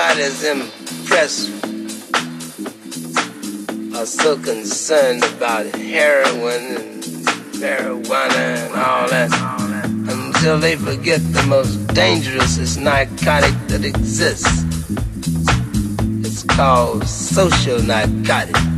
nobody's impressed or so concerned about heroin and marijuana and all that until they forget the most dangerous narcotic that exists. It's called social narcotic.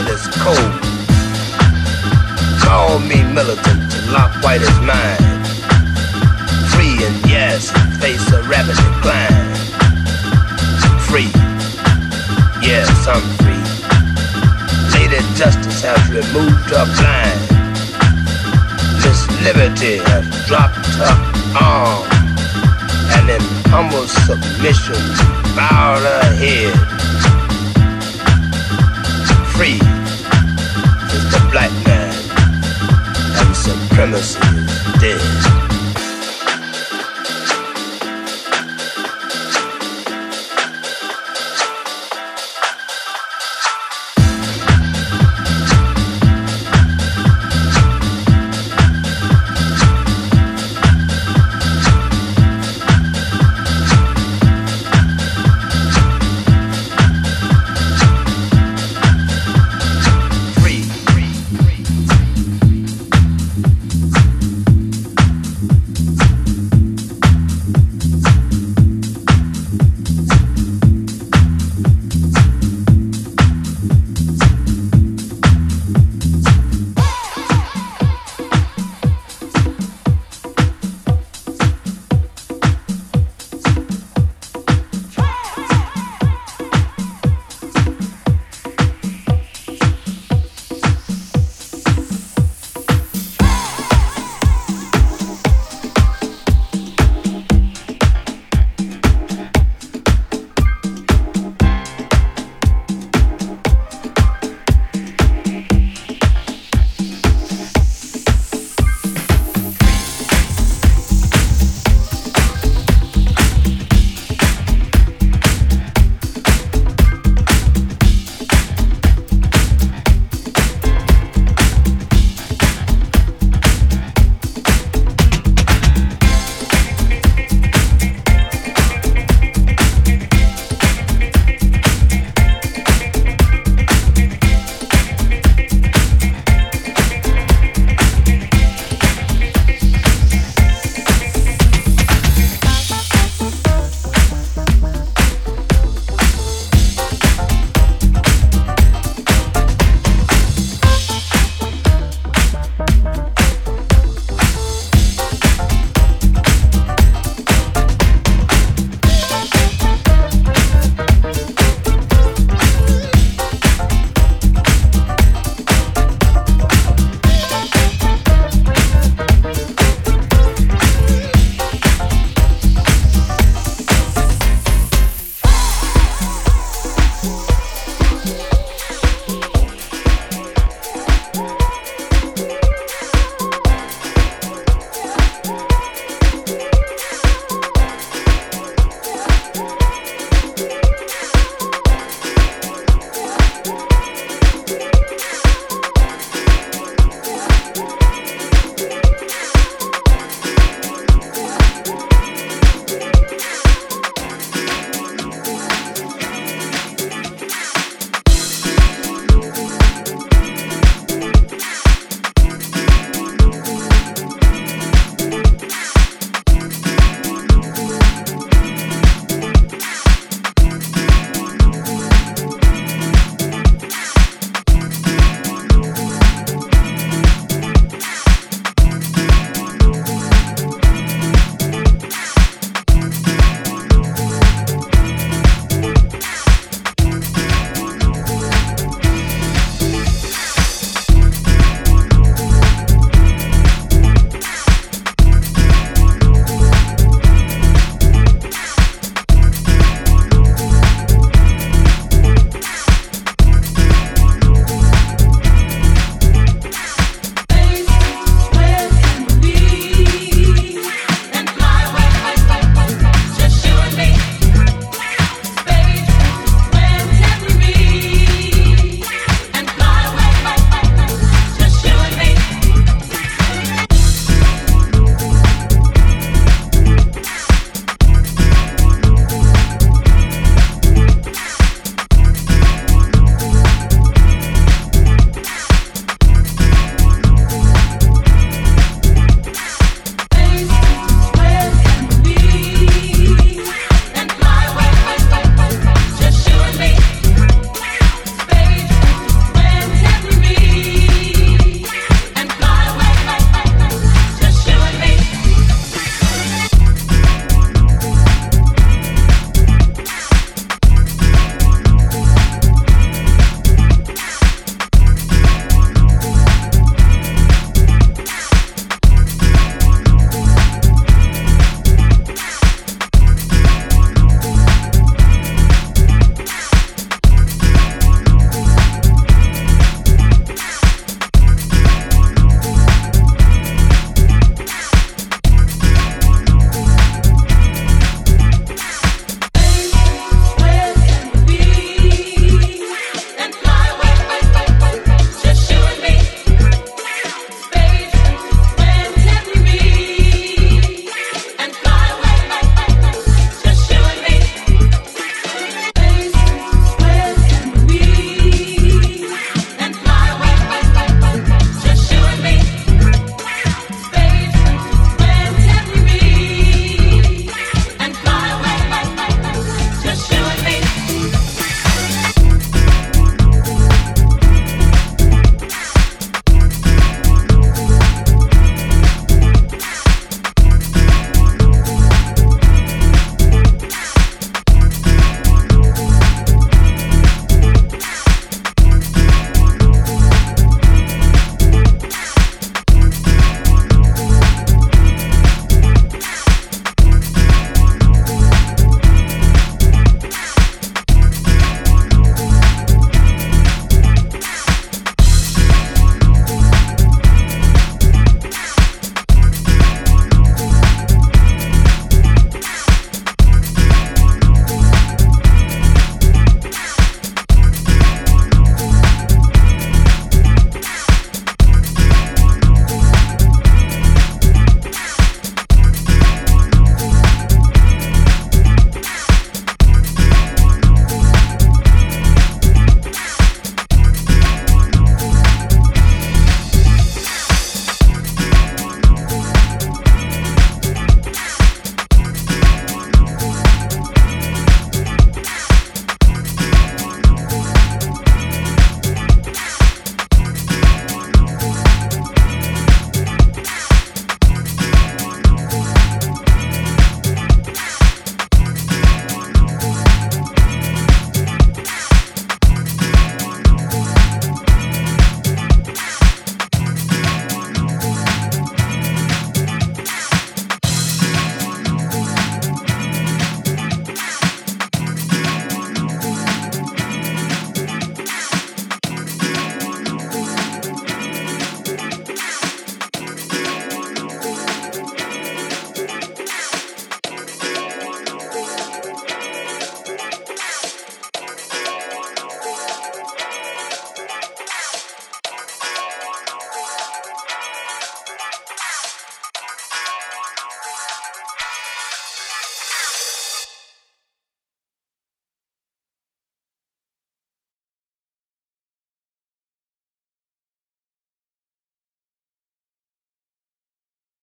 capitalist cold. Call me militant and lock white as mine. Free and yes, face a rabbit decline. Free, yes, I'm free. Jaded justice has removed her blind. This liberty has dropped her arm. And in humble submission, bowed her head free. The black man and supremacy is dead.